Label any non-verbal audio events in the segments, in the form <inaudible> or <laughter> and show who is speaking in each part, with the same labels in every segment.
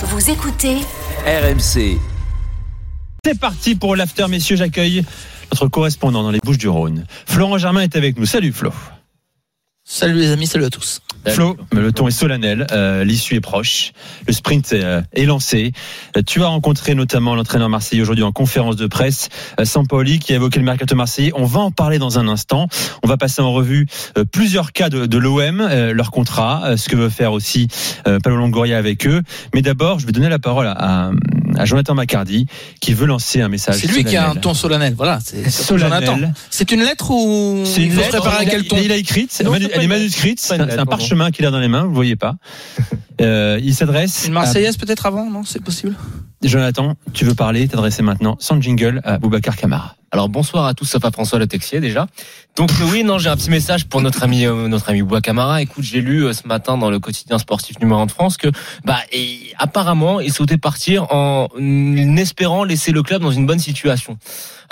Speaker 1: Vous écoutez
Speaker 2: RMC.
Speaker 3: C'est parti pour l'after, messieurs. J'accueille notre correspondant dans les Bouches du Rhône. Florent Germain est avec nous. Salut Flo.
Speaker 4: Salut les amis, salut à tous.
Speaker 3: Flo, le ton est solennel, euh, l'issue est proche, le sprint est, euh, est lancé. Euh, tu as rencontré notamment l'entraîneur marseillais aujourd'hui en conférence de presse, euh, Sampoli, qui a évoqué le mercato marseillais. On va en parler dans un instant. On va passer en revue euh, plusieurs cas de, de l'OM, euh, leur contrat, euh, ce que veut faire aussi euh, Pablo Longoria avec eux. Mais d'abord, je vais donner la parole à, à, à Jonathan Macardy, qui veut lancer un message.
Speaker 4: C'est lui qui a un
Speaker 3: solennel.
Speaker 4: ton solennel. Voilà, c'est
Speaker 3: Solennel.
Speaker 4: Jonathan. C'est une lettre ou
Speaker 3: C'est une
Speaker 4: il faut se
Speaker 3: lettre. il, a,
Speaker 4: quel ton
Speaker 3: il a écrite.
Speaker 4: Non,
Speaker 3: elle est manuscrite.
Speaker 4: C'est
Speaker 3: un, un parchemin qu'il a dans les mains. Vous voyez pas. <laughs> Euh, il s'adresse.
Speaker 4: Une
Speaker 3: à
Speaker 4: Marseillaise peut-être avant, non C'est possible
Speaker 3: Jonathan, tu veux parler, t'adresser maintenant sans jingle à Boubacar Camara.
Speaker 5: Alors bonsoir à tous, sauf à François Le Texier déjà. Donc euh, oui, non, j'ai un petit message pour notre ami euh, notre ami Bois Camara. Écoute, j'ai lu euh, ce matin dans le quotidien sportif numéro 1 de France que bah et, apparemment, il souhaitait partir en espérant laisser le club dans une bonne situation.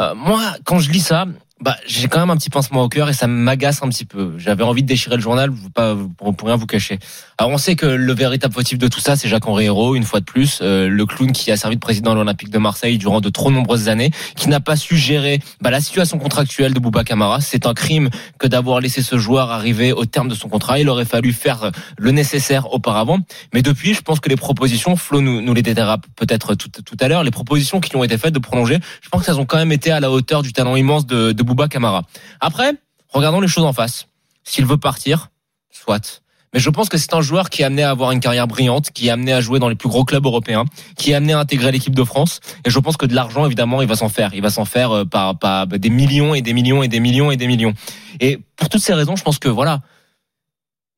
Speaker 5: Euh, moi, quand je lis ça, bah j'ai quand même un petit pincement au cœur et ça m'agace un petit peu. J'avais envie de déchirer le journal, pas pour, rien vous cacher. Alors on sait que le véritable fautif de tout ça, c'est Jacques-Henri Hérault, une fois de plus, euh, le clown qui a servi de président de l'Olympique de Marseille durant de trop nombreuses années, qui n'a pas su gérer bah, la situation contractuelle de Bouba Camara. C'est un crime que d'avoir laissé ce joueur arriver au terme de son contrat. Il aurait fallu faire le nécessaire auparavant. Mais depuis, je pense que les propositions, Flo nous, nous les détaillera peut-être tout, tout à l'heure, les propositions qui ont été faites de prolonger, je pense qu'elles ont quand même été à la hauteur du talent immense de, de Bouba Camara. Après, regardons les choses en face. S'il veut partir, soit. Mais je pense que c'est un joueur qui est amené à avoir une carrière brillante, qui est amené à jouer dans les plus gros clubs européens, qui est amené à intégrer l'équipe de France. Et je pense que de l'argent, évidemment, il va s'en faire. Il va s'en faire euh, par, des millions et des millions et des millions et des millions. Et pour toutes ces raisons, je pense que voilà,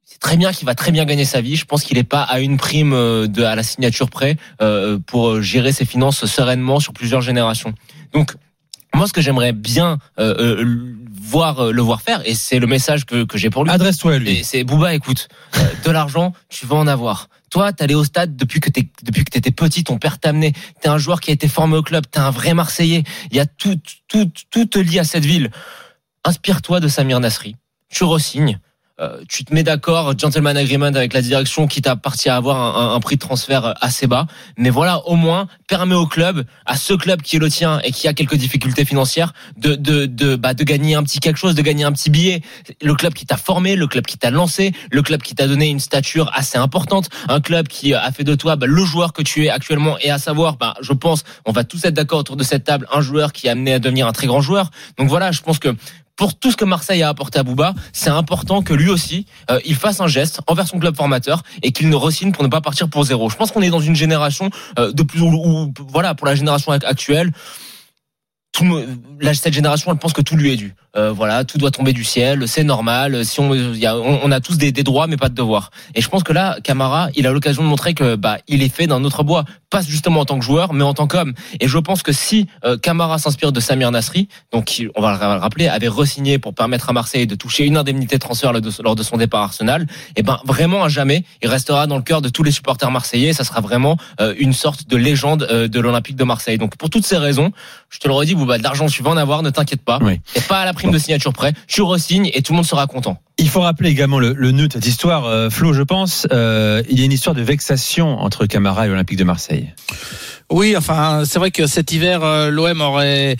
Speaker 5: c'est très bien qu'il va très bien gagner sa vie. Je pense qu'il n'est pas à une prime euh, à la signature près euh, pour gérer ses finances sereinement sur plusieurs générations. Donc moi, ce que j'aimerais bien euh, euh, voir euh, le voir faire, et c'est le message que, que j'ai pour lui.
Speaker 3: Adresse-toi à lui.
Speaker 5: C'est Bouba, écoute, euh, de l'argent, tu vas en avoir. Toi, t'allais au stade depuis que t'es, depuis que t'étais petit, ton père t'a amené. T'es un joueur qui a été formé au club, t'es un vrai Marseillais. Il y a tout, tout, tout te lie à cette ville. Inspire-toi de Samir Nasri. Tu resignes. Euh, tu te mets d'accord, gentleman agreement avec la direction qui t'a parti à avoir un, un- prix de transfert assez bas. Mais voilà, au moins, permet au club, à ce club qui est le tien et qui a quelques difficultés financières, de, de, de, bah, de gagner un petit quelque chose, de gagner un petit billet. Le club qui t'a formé, le club qui t'a lancé, le club qui t'a donné une stature assez importante, un club qui a fait de toi bah, le joueur que tu es actuellement et à savoir, bah, je pense, on va tous être d'accord autour de cette table, un joueur qui est amené à devenir un très grand joueur. Donc voilà, je pense que pour tout ce que Marseille a apporté à Bouba, c'est important que lui aussi, euh, il fasse un geste envers son club formateur et qu'il ne resigne pour ne pas partir pour zéro. Je pense qu'on est dans une génération euh, de plus ou, ou- voilà pour la génération ac- actuelle. Tout, là, cette génération, elle pense que tout lui est dû. Euh, voilà, tout doit tomber du ciel, c'est normal. Si on, y a, on, on a tous des, des droits, mais pas de devoirs. Et je pense que là, Camara, il a l'occasion de montrer que bah, il est fait d'un autre bois, pas justement en tant que joueur, mais en tant qu'homme. Et je pense que si euh, Camara s'inspire de Samir Nasri, donc qui, on va le rappeler, avait resigné pour permettre à Marseille de toucher une indemnité de transfert lors de, son départ à Arsenal, et ben vraiment à jamais, il restera dans le cœur de tous les supporters marseillais. Ça sera vraiment euh, une sorte de légende euh, de l'Olympique de Marseille. Donc pour toutes ces raisons, je te le redis, Bouba, de l'argent tu vas en avoir, ne t'inquiète pas.
Speaker 3: Oui.
Speaker 5: Et pas à la prime de signature près. Tu resignes et tout le monde sera content.
Speaker 3: Il faut rappeler également le, le nœud de cette histoire, euh, Flo, je pense. Euh, il y a une histoire de vexation entre Camara et l'Olympique de Marseille.
Speaker 4: Oui, enfin, c'est vrai que cet hiver, euh, l'OM aurait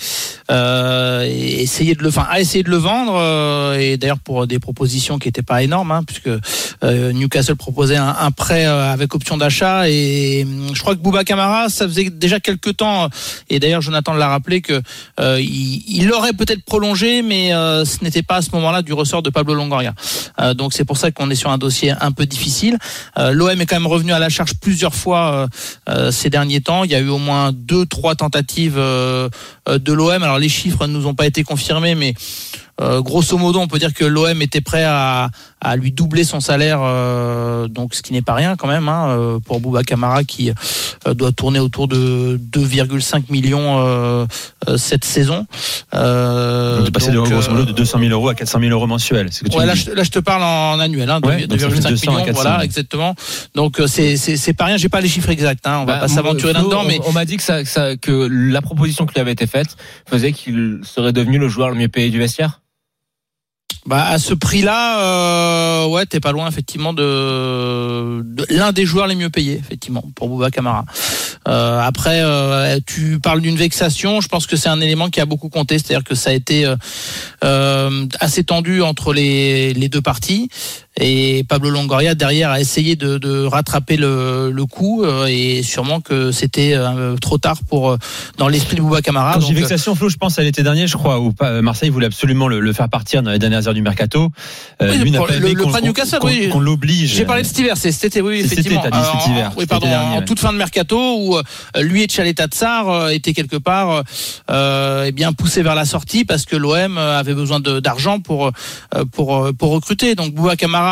Speaker 4: euh, essayé de le, enfin, a essayé de le vendre, euh, et d'ailleurs pour des propositions qui n'étaient pas énormes, hein, puisque euh, Newcastle proposait un, un prêt euh, avec option d'achat, et hum, je crois que Bouba Camara, ça faisait déjà quelques temps, et d'ailleurs Jonathan l'a rappelé que euh, il, il l'aurait peut-être prolongé, mais ce n'était pas à ce moment-là du ressort de Pablo Longoria. Donc c'est pour ça qu'on est sur un dossier un peu difficile. L'OM est quand même revenu à la charge plusieurs fois ces derniers temps. Eu au moins deux, trois tentatives euh, euh, de l'OM. Alors les chiffres ne nous ont pas été confirmés, mais euh, grosso modo, on peut dire que l'OM était prêt à, à lui doubler son salaire, euh, donc ce qui n'est pas rien quand même hein, euh, pour Bouba Camara qui euh, doit tourner autour de 2,5 millions euh, cette saison. Euh,
Speaker 3: Donc, de passer de,
Speaker 4: donc,
Speaker 3: grosso modo de
Speaker 4: euh,
Speaker 3: 200 000 euros à 400 000 euros mensuels. C'est ce que tu
Speaker 4: Ouais, là, je, là, je te parle en annuel, hein,
Speaker 3: Ouais, donc ça fait
Speaker 4: 2,5
Speaker 3: 200 à
Speaker 4: millions,
Speaker 3: 400.
Speaker 4: voilà, exactement. Donc euh, c'est c'est c'est pas rien. J'ai pas les chiffres exacts. Hein, on va
Speaker 5: Bah,
Speaker 4: pas s'aventurer là-dedans,
Speaker 5: on-
Speaker 4: mais
Speaker 5: on, m'a dit que, ça, que ça- que la proposition qui lui avait été faite faisait qu'il serait devenu le joueur le mieux payé du vestiaire.
Speaker 4: Bah à ce prix-là, euh, ouais, t'es pas loin effectivement de, de l'un des joueurs les mieux payés effectivement pour Bouba Camara. Euh, après, euh, tu parles d'une vexation. Je pense que c'est un élément qui a beaucoup compté, c'est-à-dire que ça a été euh, euh, assez tendu entre les, les deux parties. Et Pablo Longoria derrière a essayé de, de rattraper le, le coup euh, et sûrement que c'était euh, trop tard pour euh, dans l'esprit de Bouba Camara.
Speaker 3: Quand j'ai vexation, Flo, je pense à l'été dernier, je crois, où Marseille voulait absolument le, le faire partir dans les dernières heures du mercato. Euh,
Speaker 4: Oui,
Speaker 3: lui n'a pas
Speaker 4: le-
Speaker 3: aimé
Speaker 4: le
Speaker 3: qu'on
Speaker 4: Newcastle,
Speaker 3: qu'on-
Speaker 4: oui.
Speaker 3: qu'on l'oblige.
Speaker 4: J'ai parlé de cet hiver, c'est cet été, oui,
Speaker 3: C'est cet été,
Speaker 4: effectivement.
Speaker 3: cet hiver,
Speaker 4: Oui,
Speaker 3: cet
Speaker 4: pardon,
Speaker 3: été dernier,
Speaker 4: en
Speaker 3: ouais.
Speaker 4: toute fin de mercato où lui et Chaleta Tsar étaient quelque part euh, eh bien poussés vers la sortie parce que l'OM avait besoin de- d'argent pour pour pour recruter. Donc Bouba Camara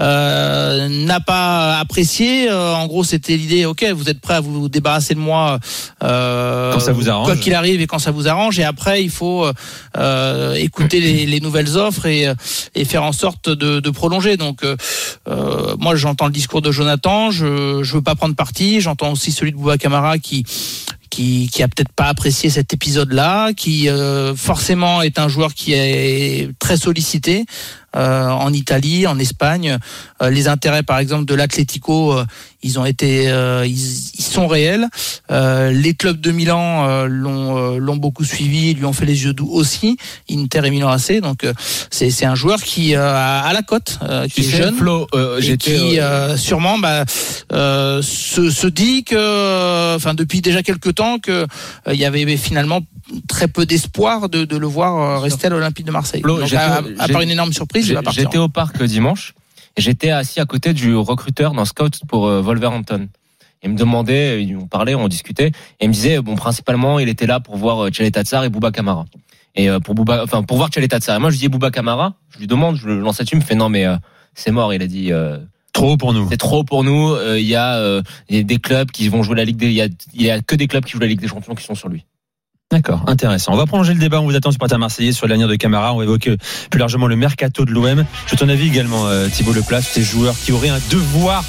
Speaker 4: euh, n'a pas apprécié. Euh, en gros, c'était l'idée. Ok, vous êtes prêt à vous débarrasser de moi euh,
Speaker 3: Quand ça vous arrange.
Speaker 4: quoi qu'il arrive et quand ça vous arrange. Et après, il faut écouter les, les nouvelles offres et et faire en sorte de, de prolonger. Donc moi j'entends le discours de Jonathan, je je veux pas prendre parti, j'entends aussi celui de Bouba Camara qui qui, qui a peut-être pas apprécié cet épisode-là, qui euh, forcément est un joueur qui est très sollicité euh, en Italie, en Espagne. Euh, les intérêts, par exemple, de l'Atlético, euh, ils ont été, euh, ils, ils sont réels. Euh, les clubs de Milan euh, l'ont euh, l'ont beaucoup suivi, lui ont fait les yeux doux aussi. Inter et Milan AC. Donc euh, c'est c'est un joueur qui euh, a à la cote, euh, qui est
Speaker 5: sais,
Speaker 4: jeune
Speaker 5: Flo, euh,
Speaker 4: et qui sûrement bah, euh, se, se dit que, enfin depuis déjà quelques temps, que euh, il y avait finalement très peu d'espoir de, de le voir rester à l'Olympique de Marseille.
Speaker 5: Flo,
Speaker 4: Donc, à, à part une énorme surprise,
Speaker 5: J'étais au parc euh, dimanche et j'étais assis à côté du recruteur dans Scout pour euh, Wolverhampton. Il me demandait, euh, on parlait, on discutait, et il me disait, bon, principalement, il était là pour voir euh, Tchaleta Tsar et Bouba Kamara. Et euh, pour Bouba, enfin, pour voir Tchaleta Tsar. Et moi, je dis Bouba Kamara, je lui demande, je le lance là-dessus, il me fait, non, mais euh, c'est mort, il a dit, euh,
Speaker 3: Trop haut pour nous.
Speaker 5: c'est trop pour nous, euh, il y, a, euh, il y a des clubs qui vont jouer la Ligue des, il y a, il y a que des clubs qui jouent la Ligue des Champions qui sont sur lui.
Speaker 3: D'accord, intéressant. On va prolonger le débat. On vous attend supporter marseillais sur l'avenir de Camara. On va évoquer plus largement le mercato de l'OM. Je ton avis également, euh, Thibaut Leplat, sur ces joueurs qui auraient un devoir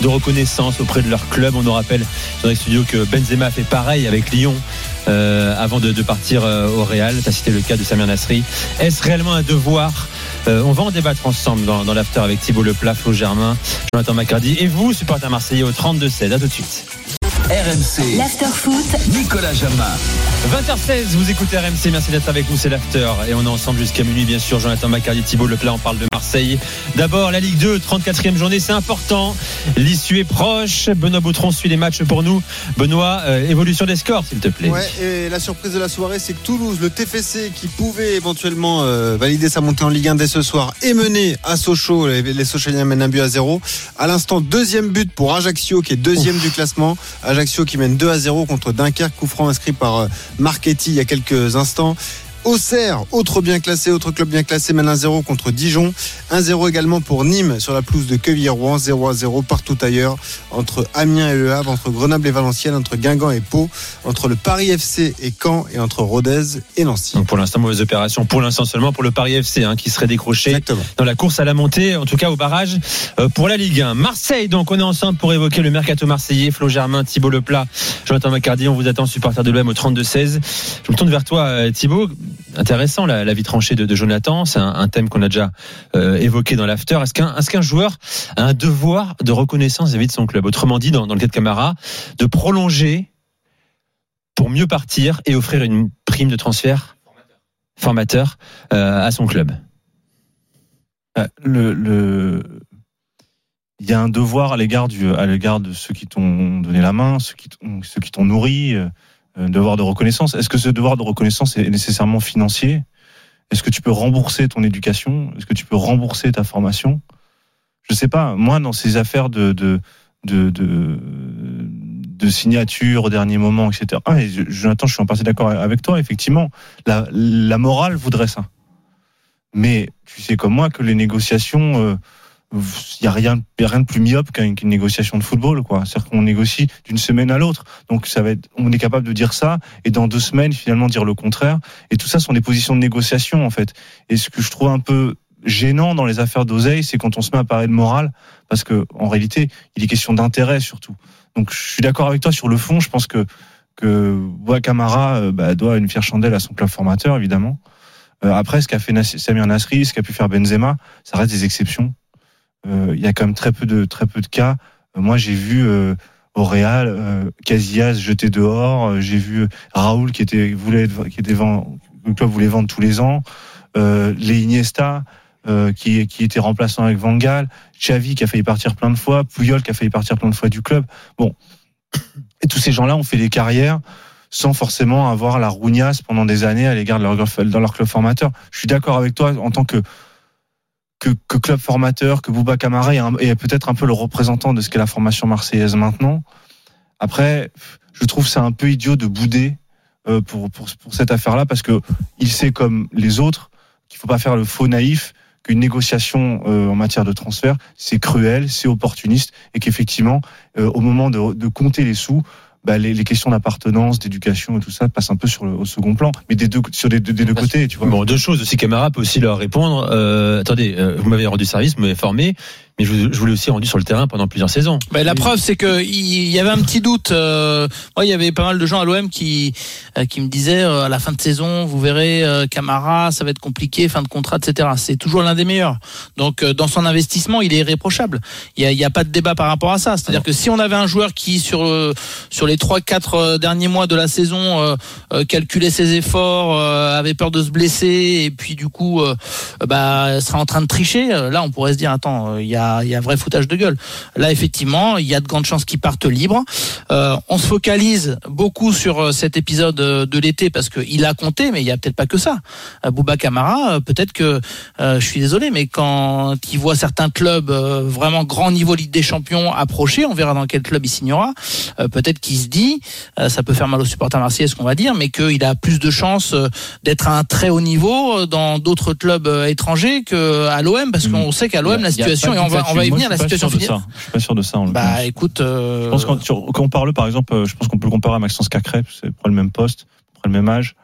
Speaker 3: de reconnaissance auprès de leur club. On nous rappelle dans les studios que Benzema a fait pareil avec Lyon euh, avant de, de partir euh, au Real. Tu as cité le cas de Samir Nasri. Est-ce réellement un devoir Euh, On va en débattre ensemble dans, dans l'after avec Thibaut Leplat, Flo Germain, Jonathan Macardy et vous, supporter marseillais au 32-16. À tout de suite.
Speaker 1: RMC,
Speaker 2: L'after-foot,
Speaker 1: Nicolas Jamin.
Speaker 3: 20h16, vous écoutez RMC, merci d'être avec nous, c'est l'after. Et on est ensemble jusqu'à minuit, bien sûr. Jonathan Macardy, Thibault Leplat, on parle de Marseille. D'abord, la Ligue 2, 34e journée, c'est important. L'issue est proche. Benoît Boutron suit les matchs pour nous. Benoît, euh, évolution des scores, s'il te plaît.
Speaker 6: Ouais, et la surprise de la soirée, c'est que Toulouse, le TFC, qui pouvait éventuellement euh, valider sa montée en Ligue 1 dès ce soir, est mené à Sochaux. Les, les Sochaliens mènent un but à zéro. À l'instant, deuxième but pour Ajaccio, qui est deuxième du classement. Ajaccio qui mène 2 à 0 contre Dunkerque, coup franc inscrit par euh, Marchetti il y a quelques instants. Auxerre, autre bien classé, autre club bien classé, mène 1-0 contre Dijon. 1-0 également pour Nîmes sur la pelouse de Quevilly-Rouen. 0-0 partout ailleurs entre Amiens et Le Havre, entre Grenoble et Valenciennes, entre Guingamp et Pau, entre le Paris FC et Caen et entre Rodez et Nancy.
Speaker 3: Donc pour l'instant, mauvaise opération. Pour l'instant seulement pour le Paris FC, hein, qui serait décroché
Speaker 6: Exactement.
Speaker 3: dans la course à la montée, en tout cas au barrage euh, pour la Ligue 1. Marseille, donc on est ensemble pour évoquer le mercato marseillais. Flo Germain, Thibault Leplat, Jonathan Macardy, on vous attend, supporter de l'OM au 32-16. Je me tourne vers toi, euh, Thibault. Intéressant la, la vie tranchée de, Jonathan. C'est un, thème qu'on a déjà euh, évoqué dans l'after. Est-ce qu'un joueur a un devoir de reconnaissance vis-à-vis de son club? Autrement dit, dans, le cas de Camara, de prolonger pour mieux partir et offrir une prime de transfert formateur euh, à son club?
Speaker 7: Euh, il y a un devoir à l'égard de ceux qui t'ont donné la main, ceux qui t'ont, nourri, un devoir de reconnaissance. Est-ce que ce devoir de reconnaissance est nécessairement financier? Est-ce que tu peux rembourser ton éducation? Est-ce que tu peux rembourser ta formation? Je sais pas. Moi, dans ces affaires de de de, signature au dernier moment, etc. Ah, et je- Jonathan, je suis en partie d'accord avec toi. Effectivement, la, la morale voudrait ça. Mais tu sais comme moi que les négociations, euh, il n'y a rien, y rien de plus myope qu'une négociation de football, quoi. C'est-à-dire qu'on négocie d'une semaine à l'autre. Donc ça va être, on est capable de dire ça et dans deux semaines finalement dire le contraire. Et tout ça sont des positions de négociation en fait. Et ce que je trouve un peu gênant dans les affaires d'oseille, c'est quand on se met à parler de morale, parce que en réalité, il est question d'intérêt surtout. Donc je suis d'accord avec toi sur le fond. Je pense que que Bois Camara euh, bah, doit une fière chandelle à son club formateur évidemment. Euh, après, ce qu'a fait Samir Nasri, ce qu'a pu faire Benzema, ça reste des exceptions. Euh, Il y a quand même très peu de très peu de cas. Euh, moi, j'ai vu euh, au Real Casillas jeté dehors. J'ai vu Raoul qui était voulait qui était le club voulait vendre tous les ans. Euh, les Iniesta qui était remplaçant avec Van Gaal, Xavi qui a failli partir plein de fois, Puyol qui a failli partir plein de fois du club. Bon, et tous ces gens-là ont fait des carrières sans forcément avoir la rougnasse pendant des années à l'égard de dans leur club formateur. Je suis d'accord avec toi en tant que, que, club formateur, que Bouba Camara est, peut-être un peu le représentant de ce qu'est la formation marseillaise maintenant. Après, je trouve ça un peu idiot de bouder euh, pour, cette affaire-là parce que il sait comme les autres qu'il faut pas faire le faux naïf qu'une négociation euh, en matière de transfert, c'est cruel, c'est opportuniste, et qu'effectivement, euh, au moment de compter les sous, bah, les, les questions d'appartenance, d'éducation et tout ça passent un peu sur le, au second plan, mais des deux, sur des, deux- des deux
Speaker 5: Parce-
Speaker 7: côtés, tu vois.
Speaker 3: Bon, deux choses aussi. Camara peut aussi leur répondre. Euh, attendez, euh, vous m'avez rendu service, vous m'avez formé, mais je, vous- je vous l'ai aussi rendu sur le terrain pendant plusieurs saisons.
Speaker 4: Ben, la preuve, c'est que il y avait un petit doute. euh, moi, il y avait pas mal de gens à l'OM qui euh, qui me disaient euh, à la fin de saison, vous verrez, euh, Camara, ça va être compliqué, fin de contrat, etc. C'est toujours l'un des meilleurs. Donc, euh, dans son investissement, il est irréprochable. Il y a, a pas de débat par rapport à ça. C'est-à-dire que si on avait un joueur qui sur euh, sur les trois quatre euh, derniers mois de la saison calculait ses efforts, euh, avait peur de se blesser et puis du coup, euh, bah, sera en train de tricher, là, on pourrait se dire, attends, il y a il y a vrai foutage de gueule. Là, effectivement, il y a de grandes chances qu'ils partent libres. Euh, on se focalise beaucoup sur euh, cet épisode euh, de l'été parce qu'il a compté, mais il y a peut-être pas que ça. Bouba Camara, euh, peut-être que, euh, je suis désolé, mais quand il voit certains clubs euh, vraiment grand niveau Ligue des Champions approcher, on verra dans quel club il signera. euh, peut-être qu'il se dit, euh, ça peut faire mal aux supporters marseillais, ce qu'on va dire, mais qu'il a plus de chances d'être à un très haut niveau dans d'autres clubs étrangers que à l'OM, parce qu'on sait qu'à l'OM la
Speaker 5: a
Speaker 4: situation, on va, on va y venir, la situation
Speaker 7: ça. Je suis pas sûr de ça. en.
Speaker 4: Bah écoute, euh,
Speaker 7: Je pense qu'on sur- quand on parle, par exemple, euh, je pense qu'on peut le comparer à Maxence Cacré, c'est près le même poste, près le même âge.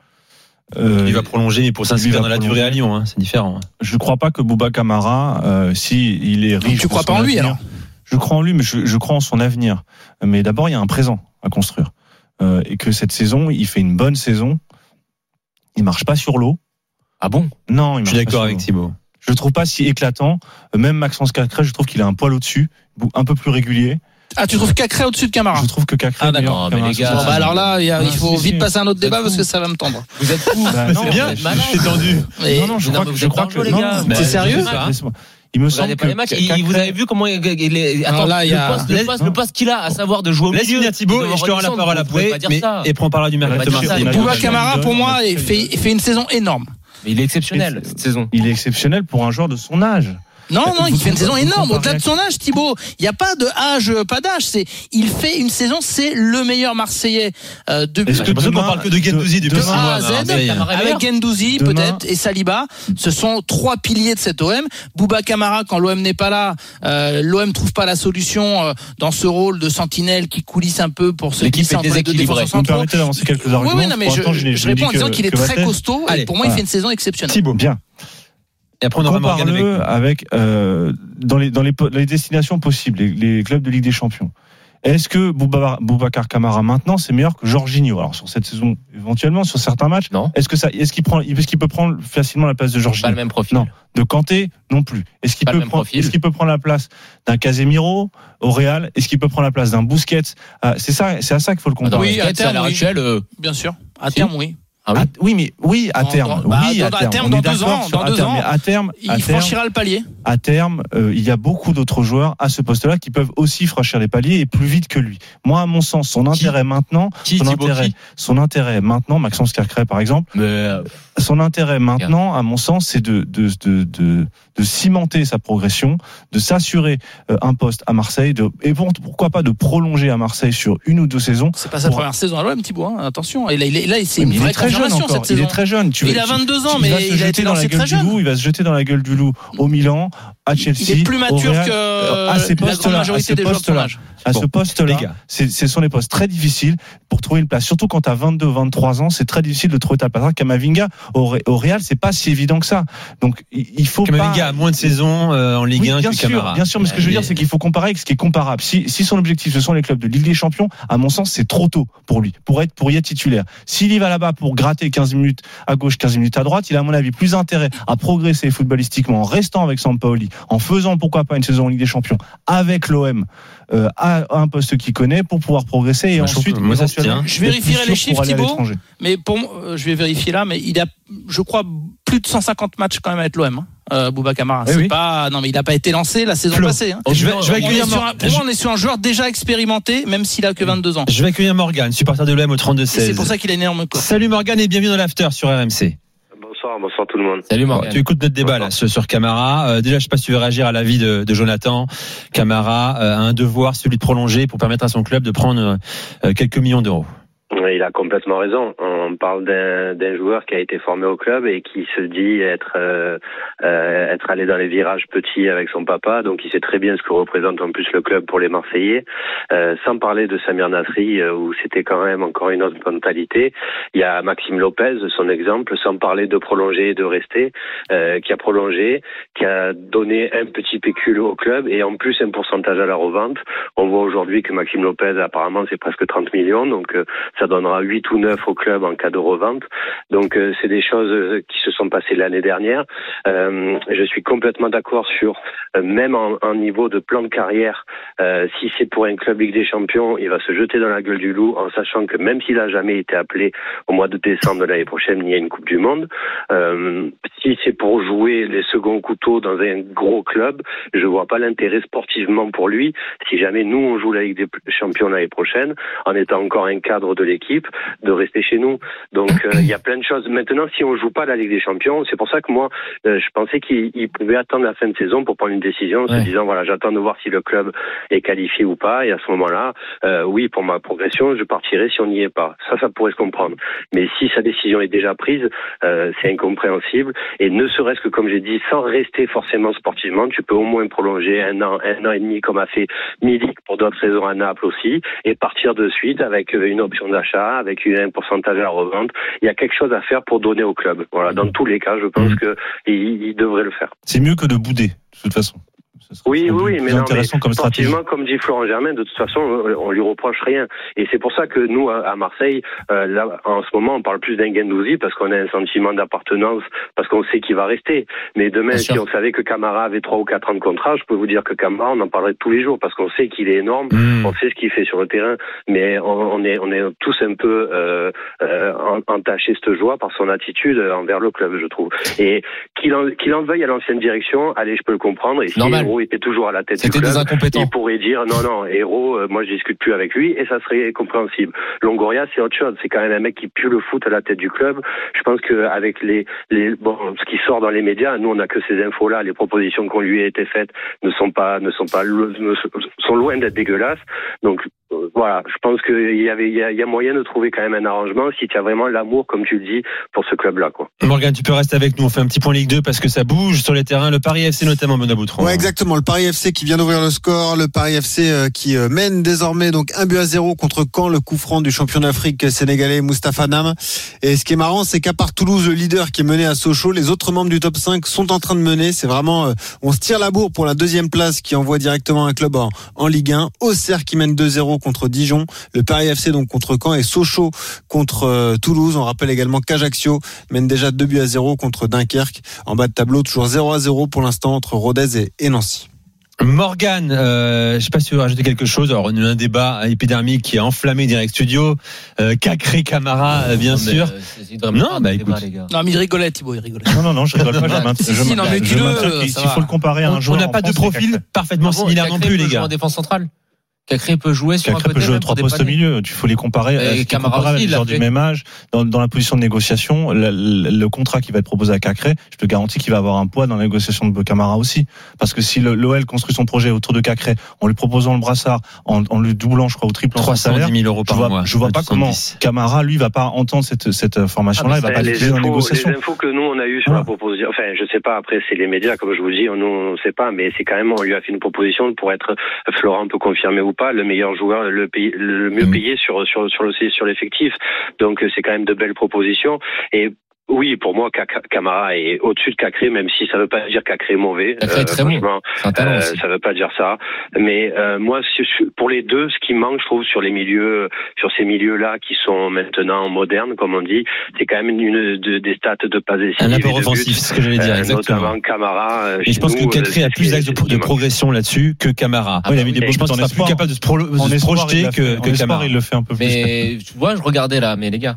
Speaker 7: Euh,
Speaker 3: il va prolonger, mais pour s'inscrire dans la
Speaker 7: prolonger.
Speaker 3: durée à Lyon, hein, c'est différent.
Speaker 7: je crois pas que Bouba Camara, euh, si il est riche,
Speaker 4: tu crois pas en lui,
Speaker 7: avenir-
Speaker 4: alors?
Speaker 7: Je crois en lui, mais je, je crois en son avenir. Mais d'abord, il y a un présent à construire, Euh, et que cette saison, il fait une bonne saison. Il marche pas sur l'eau.
Speaker 5: Ah bon?
Speaker 7: Non, il
Speaker 3: Je suis
Speaker 7: marche pas
Speaker 3: d'accord avec. Thibaut.
Speaker 7: Je le trouve pas si éclatant. Euh, Même Maxence Cacré, je trouve qu'il a un poil au-dessus, un peu plus régulier.
Speaker 4: Ah, tu trouves Cacré au-dessus de Camara
Speaker 7: Je trouve que Cacré.
Speaker 4: Ah,
Speaker 7: est
Speaker 4: d'accord.
Speaker 7: meilleur
Speaker 5: mais les gars,
Speaker 4: Bon, bah alors là, il, y a- il
Speaker 7: Ah,
Speaker 4: faut
Speaker 7: si,
Speaker 4: vite
Speaker 7: si.
Speaker 4: passer à un autre débat parce que ça va me tendre.
Speaker 5: Vous êtes fous
Speaker 7: Bah, non,
Speaker 3: bien, je suis tendu.
Speaker 7: Non, non, je
Speaker 5: Non,
Speaker 7: crois que
Speaker 5: vous
Speaker 7: je
Speaker 5: êtes
Speaker 7: crois que
Speaker 5: les gars.
Speaker 7: mais
Speaker 4: C'est sérieux.
Speaker 7: Il me
Speaker 5: Vous
Speaker 7: semble que
Speaker 5: pas les matchs, il-
Speaker 7: Cacré-
Speaker 5: vous avez vu comment il il est attends,
Speaker 4: là, il y a-
Speaker 5: le poste, le
Speaker 3: Laisse-
Speaker 5: poste, qu'il a, à savoir de jouer au
Speaker 3: Laisse
Speaker 5: milieu.
Speaker 3: finir Thibaut et je te rends la parole après. Mais, et prends on parlera du mercato
Speaker 4: Camara, pour moi, fait une saison énorme.
Speaker 5: Mais il est exceptionnel cette saison.
Speaker 7: Il est exceptionnel pour un joueur de son âge.
Speaker 4: Non, non, il fait une saison énorme. Au-delà de son âge, Thibaut, il n'y a pas de âge, euh, pas d'âge. C'est, il fait une saison, c'est le meilleur Marseillais euh, depuis.
Speaker 7: Est-ce que demain-
Speaker 3: parle que de Gendouzi depuis
Speaker 7: de-
Speaker 4: A à Z, avec. Gendouzi
Speaker 7: Demain-
Speaker 4: peut-être et Saliba, ce sont trois piliers de cet OM. Bouba Camara, quand l'OM n'est pas là, euh, l'OM trouve pas la solution euh, dans ce rôle de sentinelle qui coulisse un peu pour les deux
Speaker 5: déséquilibrée.
Speaker 4: défenseurs
Speaker 7: Vous me
Speaker 4: centraux.
Speaker 7: permettez d'avancer quelques
Speaker 4: Oui,
Speaker 7: arguments
Speaker 4: oui, non, mais je, je réponds en disant qu'il est très costaud et pour moi, il fait une saison exceptionnelle.
Speaker 3: Thibaut.
Speaker 7: Bien.
Speaker 3: Et après, on aura Morgane avec
Speaker 7: avec euh, dans les dans les, les destinations possibles, les, les clubs de Ligue des Champions. Est-ce que Bouba- Boubacar Camara maintenant c'est meilleur que Jorginho? Alors sur cette saison éventuellement sur certains matchs.
Speaker 5: Non.
Speaker 7: Est-ce que ça est-ce qu'il prend est-ce qu'il peut prendre facilement la place de
Speaker 5: Pas
Speaker 7: Jorginho
Speaker 5: le même profil.
Speaker 7: Non. De Kanté non plus. Est-ce qu'il
Speaker 5: Pas le
Speaker 7: peut
Speaker 5: même
Speaker 7: prendre
Speaker 5: profil.
Speaker 7: est-ce qu'il peut prendre la place d'un Casemiro au Real? Est-ce qu'il peut prendre la place d'un Busquets? Ah, C'est ça c'est à ça qu'il faut le comparer.
Speaker 4: Oui, à
Speaker 5: Busquets, à
Speaker 4: terme,
Speaker 5: l'heure
Speaker 4: oui.
Speaker 5: actuelle, euh,
Speaker 4: Bien sûr. À
Speaker 5: Si.
Speaker 4: terme, oui.
Speaker 5: Ah oui.
Speaker 7: Oui, mais oui, à
Speaker 4: Dans-
Speaker 7: terme.
Speaker 4: dans- bah,
Speaker 7: oui,
Speaker 4: dans-
Speaker 7: à terme.
Speaker 4: dans deux ans, dans
Speaker 7: à
Speaker 4: deux
Speaker 7: terme,
Speaker 4: ans,
Speaker 7: mais à terme, à
Speaker 4: Il
Speaker 7: terme,
Speaker 4: franchira le palier.
Speaker 7: à terme, euh, il y a beaucoup d'autres joueurs à ce poste-là qui peuvent aussi franchir les paliers et plus vite que lui. Moi, à mon sens, son intérêt maintenant,
Speaker 5: Qui
Speaker 7: son intérêt, son intérêt maintenant, Maxence Carcret par exemple,
Speaker 5: Mais euh,
Speaker 7: son intérêt maintenant, à mon sens, c'est de, de, de, de, de cimenter sa progression, de s'assurer euh, un poste à Marseille, de, et pour- pourquoi pas de prolonger à Marseille sur une ou deux saisons.
Speaker 4: C'est pas sa première saison à l'OM, Thibaut. hein. Attention. Et là, il est, là, c'est une
Speaker 7: Mais il
Speaker 4: vraie
Speaker 7: est très jeune
Speaker 4: confirmation
Speaker 7: encore.
Speaker 4: cette
Speaker 7: Il
Speaker 4: saison.
Speaker 7: est très jeune. Tu
Speaker 4: Il
Speaker 7: veux-
Speaker 4: a 22 ans, mais
Speaker 7: va se
Speaker 4: il a été
Speaker 7: dans la gueule du loup. Il va se jeter dans la gueule du loup au Milan, à Chelsea.
Speaker 4: Il est plus mature
Speaker 7: Real.
Speaker 4: que
Speaker 7: à ces
Speaker 4: grande
Speaker 7: postes-là, à
Speaker 3: Bon,
Speaker 7: ce poste-là,
Speaker 3: les gars.
Speaker 7: c'est- ce sont des postes très difficiles pour trouver une place. Surtout quand tu as 22, 23 ans, c'est très difficile de trouver ta place. Kamavinga, au, au Real, c'est pas si évident que ça. Donc il faut pas.
Speaker 3: Kamavinga a moins de saisons euh, en Ligue
Speaker 7: Oui,
Speaker 3: 1
Speaker 7: bien
Speaker 3: que
Speaker 7: sûr,
Speaker 3: Camara.
Speaker 7: bien sûr, mais ce que je veux dire, c'est qu'il faut comparer avec ce qui est comparable. Si, si son objectif, ce sont les clubs de Ligue des Champions, à mon sens, c'est trop tôt pour lui, pour être, pour y être titulaire. S'il y va là-bas pour gratter 15 minutes à gauche, 15 minutes à droite, il a, à mon avis, plus intérêt à progresser footballistiquement en restant avec Sampaoli, en faisant, pourquoi pas, une saison en Ligue des Champions avec l'OM, euh, à un poste qu'il connaît pour pouvoir progresser et ensuite,
Speaker 3: moi, ça se tient.
Speaker 4: Je vérifierai les chiffres, Thibaut. Mais pour moi, euh, je vais vérifier là, mais il a, je crois, plus de 150 matchs quand même avec l'OM. Hein. Euh, Bouba Camara,
Speaker 3: Oui,
Speaker 4: c'est
Speaker 3: oui.
Speaker 4: pas, non mais il n'a pas été lancé la saison
Speaker 3: Flo.
Speaker 4: passée. Hein.
Speaker 3: Je vais, je accueillir
Speaker 4: un- pour moi, on est sur un joueur déjà expérimenté, même s'il a que 22 ans.
Speaker 3: je vais accueillir Morgan, supporter de l'OM au
Speaker 4: Et
Speaker 3: 32-16.
Speaker 4: C'est pour ça qu'il a une énorme cote.
Speaker 3: Salut Morgan et bienvenue dans l'after sur RMC.
Speaker 2: Bonsoir, bonsoir tout le monde.
Speaker 5: Salut Morgan.
Speaker 3: tu écoutes notre débat là sur, sur Camara. Euh, déjà, je sais pas si tu veux réagir à l'avis de, de Jonathan. Camara euh, a un devoir, celui de prolonger pour permettre à son club de prendre euh, quelques millions d'euros.
Speaker 2: Il a complètement raison. On parle d'un joueur qui a été formé au club et qui se dit être euh, euh, être allé dans les virages petits avec son papa, donc il sait très bien ce que représente en plus le club pour les Marseillais. Euh, sans parler de Samir Nasri euh, où c'était quand même encore une autre mentalité. Il y a Maxime Lopez, son exemple, sans parler de prolonger et de rester, euh, qui a prolongé, qui a donné un petit pécule au club et en plus un pourcentage à la revente. On voit aujourd'hui que Maxime Lopez apparemment c'est presque 30 millions, donc euh, ça donnera 8 ou 9 au club en cas de revente. Donc euh, c'est des choses euh, qui se sont passées l'année dernière. Euh, je suis complètement d'accord sur même en, niveau de plan de carrière, si c'est pour un club Ligue des Champions, il va se jeter dans la gueule du loup en sachant que même s'il a jamais été appelé au mois de décembre de l'année prochaine, il y a une Coupe du Monde. Si c'est pour jouer les seconds couteaux dans un gros club, je vois pas l'intérêt sportivement pour lui. Si jamais nous on joue la Ligue des Champions l'année prochaine, en étant encore un cadre de l'équipe, de rester chez nous. Donc euh, il y a plein de choses. Maintenant, si on joue pas la Ligue des Champions, c'est pour ça que moi euh, je pensais qu'il il pouvait attendre la fin de saison pour prendre une décision, en
Speaker 5: Ouais.
Speaker 2: se disant voilà j'attends de voir si le club est qualifié ou pas. Et à ce moment-là, euh, oui pour ma progression, je partirai si on n'y est pas. Ça, ça pourrait se comprendre. Mais si sa décision est déjà prise, euh, c'est incompréhensible. Et ne serait-ce que, comme j'ai dit, sans rester forcément sportivement, tu peux au moins prolonger un an, un an et demi, comme a fait Milik pour d'autres saisons à Naples aussi, et partir de suite avec une option d'achat, avec une- un pourcentage à la revente. Il y a quelque chose à faire pour donner au club. Voilà, dans tous les cas, je pense
Speaker 3: Mhm.
Speaker 2: que il, il devrait le faire.
Speaker 7: C'est mieux que de bouder, de toute façon.
Speaker 2: Oui, oui, mais non, mais
Speaker 7: comme
Speaker 2: sportivement, comme dit Florent Germain, de toute façon, euh, on lui reproche rien. Et c'est pour ça que nous, à Marseille, euh, là, en ce moment, on parle plus d'un Gendouzi parce qu'on a un sentiment d'appartenance, parce qu'on sait qu'il va rester. Mais demain,
Speaker 5: Bien
Speaker 2: si
Speaker 5: sûr.
Speaker 2: on savait que Camara avait trois ou quatre ans de contrat, je peux vous dire que Camara, on en parlerait tous les jours parce qu'on sait qu'il est énorme.
Speaker 3: Mmh.
Speaker 2: On sait ce qu'il fait sur le terrain, mais on, on est, on est tous un peu euh, euh, en- entachés cette joie par son attitude envers le club, je trouve. Et qu'il en, qu'il en veuille à l'ancienne direction, allez, je peux le comprendre. Et si
Speaker 5: Normal.
Speaker 2: Héros était toujours à la tête du
Speaker 5: C'était
Speaker 2: club,
Speaker 5: des incompétents.
Speaker 2: il pourrait dire non, non, héros, euh, moi je discute plus avec lui et ça serait compréhensible. Longoria, c'est autre chose. C'est quand même un mec qui pue le foot à la tête du club. Je pense que avec les, les bon, ce qui sort dans les médias, nous on n'a que ces infos-là. Les propositions qu'on lui a été faites ne sont pas, ne sont pas, ne sont- loin d'être dégueulasses. Donc euh, voilà, je pense qu'il y avait, il y, a, il y a moyen de trouver quand même un arrangement si tu as vraiment l'amour, comme tu le dis, pour ce club-là, quoi.
Speaker 3: Morgan, tu peux rester avec nous. On fait un petit point Ligue 2 parce que ça bouge sur les terrains. Le Paris FC notamment, Benoît Boutron.
Speaker 6: Ouais, exactement. Le Paris FC qui vient d'ouvrir le score. Le Paris FC euh, qui euh, mène désormais donc un but à zéro contre Caen, le coup franc du champion d'Afrique sénégalais Moustapha Nam. Et ce qui est marrant, c'est qu'à part Toulouse, le leader qui est mené à Sochaux, les autres membres du top 5 sont en train de mener. C'est vraiment, euh, on se tire la bourre pour la deuxième place qui envoie directement un club en, Ligue 1. Auxerre qui mène 2-0 contre Dijon. Le Paris FC donc contre Caen et Sochaux contre Toulouse. On rappelle également qu'Ajaccio mène déjà 2 buts à 0 contre Dunkerque. En bas de tableau, toujours 0 à 0 pour l'instant entre Rodez et Nancy.
Speaker 3: Morgan, euh, je sais pas si tu veux rajouter quelque chose. Alors, on a eu un débat épidermique qui a enflammé Direct Studio. Euh, Cacré Camara, euh, bien
Speaker 5: Non, mais,
Speaker 3: sûr.
Speaker 5: euh,
Speaker 3: Non, bah,
Speaker 5: de débat,
Speaker 3: écoute.
Speaker 4: Non, mais il rigolait, Thibaut, il rigolait.
Speaker 7: Non, non, non, je rigole pas. Je <laughs> maintiens,
Speaker 4: Si,
Speaker 7: je
Speaker 4: si, non, mais dis-le,
Speaker 7: S'il
Speaker 4: va.
Speaker 7: faut le comparer à
Speaker 3: On
Speaker 7: un joueur
Speaker 3: n'a
Speaker 7: en
Speaker 3: pas de
Speaker 7: France, c'est
Speaker 3: profil parfaitement
Speaker 5: Ah bon,
Speaker 3: similaire non plus, les gars.
Speaker 5: en défense centrale. Cacré peut jouer sur un
Speaker 7: Cacré
Speaker 5: côté.
Speaker 7: peut jouer trois postes au milieu. Il faut les comparer.
Speaker 5: Et
Speaker 7: euh,
Speaker 5: Camara aussi,
Speaker 7: du même âge. Dans, dans la position de négociation, le, le- le contrat qui va être proposé à Cacré, je te garantis qu'il va avoir un poids dans la négociation de Camara aussi. Parce que si l'OL construit son projet autour de Cacré, en lui proposant le brassard, en, en lui doublant, je crois, au triple en son salaire,
Speaker 3: 310 000 euros
Speaker 7: je
Speaker 3: par
Speaker 7: vois,
Speaker 3: mois.
Speaker 7: je vois pas comment
Speaker 3: 70.
Speaker 7: Camara, lui, va pas entendre cette, cette formation-là, il va pas l'utiliser dans la
Speaker 2: infos,
Speaker 7: négociation.
Speaker 2: les infos que nous on a eues sur la proposition, enfin je sais pas après c'est les médias comme je vous dis, nous on sait pas, mais c'est quand même on lui a fait une proposition pour être Florent peut confirmer ou pas le meilleur joueur, le, pays, le mieux
Speaker 3: Mhm.
Speaker 2: payé sur sur sur le sur l'effectif. Donc euh, c'est quand même de belles propositions et oui, pour moi, Camara est au-dessus de Cacré, même si ça veut pas dire Cacré est mauvais.
Speaker 5: Cacré est très bon.
Speaker 2: franchement,
Speaker 5: C'est un talent
Speaker 2: euh, ça veut pas dire ça. Mais euh, moi, pour les deux, ce qui manque, je trouve, sur les milieux, sur ces milieux-là qui sont maintenant modernes, comme on dit, c'est quand même une, de- des stats de décisives.
Speaker 3: Un apport offensif, c'est ce que j'allais dire,
Speaker 2: Euh,
Speaker 3: exactement.
Speaker 2: notamment Camara. euh,
Speaker 3: Et je pense
Speaker 2: nous,
Speaker 3: que Cacré
Speaker 2: euh,
Speaker 3: a plus d'axes de, progression là-dessus que Camara.
Speaker 7: Ah, il a mis des
Speaker 3: je pense qu'il sera plus capable de se, pro- de projeter que, que Camara.
Speaker 7: il le fait un peu plus.
Speaker 5: Mais tu vois, je regardais là, mais les gars,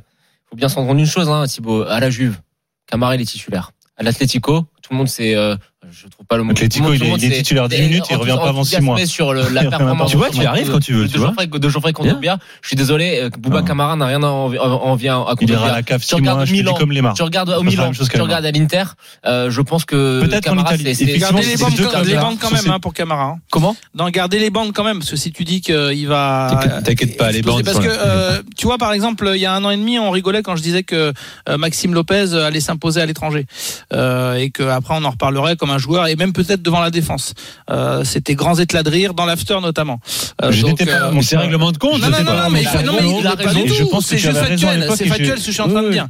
Speaker 5: faut bien s'en rendre une chose, hein, Thibaut. À la Juve, Camara il est titulaire. À l'Atlético, tout le monde sait. Euh, je trouve pas le mot.
Speaker 7: Atlético,
Speaker 5: tout monde-
Speaker 7: il est- il est titulaire 10
Speaker 5: et
Speaker 7: minutes, il
Speaker 5: en-
Speaker 7: revient pas
Speaker 5: en
Speaker 7: avant six
Speaker 5: enthousiasmé
Speaker 7: mois.
Speaker 5: sur le- la <laughs> performance.
Speaker 3: Tu vois, tu y arrives quand tu veux, tu
Speaker 5: de
Speaker 3: vois.
Speaker 5: Geoffrey, de Geoffrey Kondogbia. Je suis désolé, euh, Bouba. Camara n'a rien à envi- envier à
Speaker 7: Il ira à
Speaker 5: Kondogbia.
Speaker 7: la cave
Speaker 5: Tu
Speaker 7: 6
Speaker 5: regardes
Speaker 7: mois, je
Speaker 5: Milan,
Speaker 7: comme les marres.
Speaker 5: Tu regardes au Milan, tu regardes à l'Inter. euh, je pense que
Speaker 7: Peut-être en Italie.
Speaker 5: c'est- c'est-
Speaker 7: Effectivement,
Speaker 4: les
Speaker 7: c'est
Speaker 4: bandes, quand- même hein, pour Camara. hein.
Speaker 5: Comment?
Speaker 4: Non, garder les bandes quand même, parce que si tu dis qu'il va.
Speaker 3: T'inquiète- pas, les bandes
Speaker 4: Parce que, euh, tu vois, par exemple, il y a un an et demi, on rigolait quand je disais que Maxime Lopez allait s'imposer à l'étranger. Euh, et qu'après, on en reparlerait comme un joueur, et même peut-être devant la défense. Euh, C'était grands éclats de rire, dans l'after notamment. Euh,
Speaker 7: Je n'étais pas-
Speaker 4: euh,
Speaker 7: mon
Speaker 3: c'est règlement de compte,
Speaker 4: non,
Speaker 3: je
Speaker 4: non, non, mais il
Speaker 5: a raison,
Speaker 7: je pense que
Speaker 4: C'est juste factuel. C'est factuel ce que je suis en train de dire.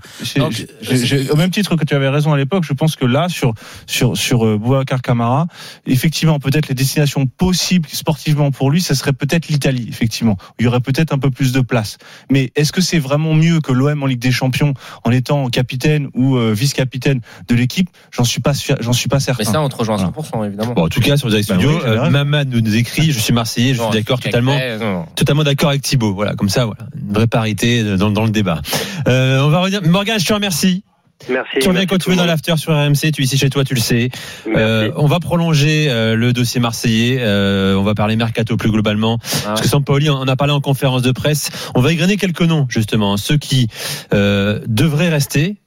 Speaker 7: Au même titre que tu avais raison à l'époque, je pense que là, sur sur sur Boubacar Camara, effectivement, peut-être les destinations possibles sportivement pour lui, ce serait peut-être l'Italie, effectivement. Il y aurait peut-être un peu plus de place. Mais est-ce que c'est vraiment mieux que l'OM en Ligue des Champions en étant capitaine ou vice-capitaine de l'équipe? J'en suis pas j'en suis pas
Speaker 5: Mais
Speaker 7: certain.
Speaker 5: ça, on te rejoint à
Speaker 7: Voilà.
Speaker 5: 100%, évidemment.
Speaker 3: Bon, en tout cas, sur Direct
Speaker 7: Bah
Speaker 3: Studio,
Speaker 7: oui, j'avais
Speaker 3: euh. Mamad nous nous écrit, je suis Marseillais, je suis d'accord totalement.
Speaker 5: non.
Speaker 3: Totalement d'accord avec Thibaut. Voilà, comme ça, voilà, une vraie parité dans, dans le débat. Euh, on va revenir. Morgan, je te remercie.
Speaker 2: Merci.
Speaker 3: Tu reviens
Speaker 2: merci
Speaker 3: quand
Speaker 2: tout
Speaker 3: tu veux
Speaker 2: le
Speaker 3: dans l'after sur RMC. Tu es ici chez toi, tu le sais. Euh, on va prolonger euh, le dossier marseillais. Euh, on va parler mercato plus globalement.
Speaker 5: Ah.
Speaker 3: Parce que Sampaoli, on a parlé en conférence de presse. On va égrener quelques noms justement, ceux qui euh, devraient rester.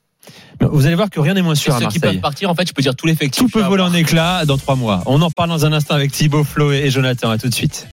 Speaker 3: Vous allez voir que rien n'est moins sûr à
Speaker 5: ceux qui
Speaker 3: Marseille.
Speaker 5: peuvent partir, en fait, je peux dire tout l'effectif.
Speaker 3: Tout peut voler en éclats dans trois mois. On en parle dans un instant avec Thibaut, Flo et Jonathan. À tout de suite.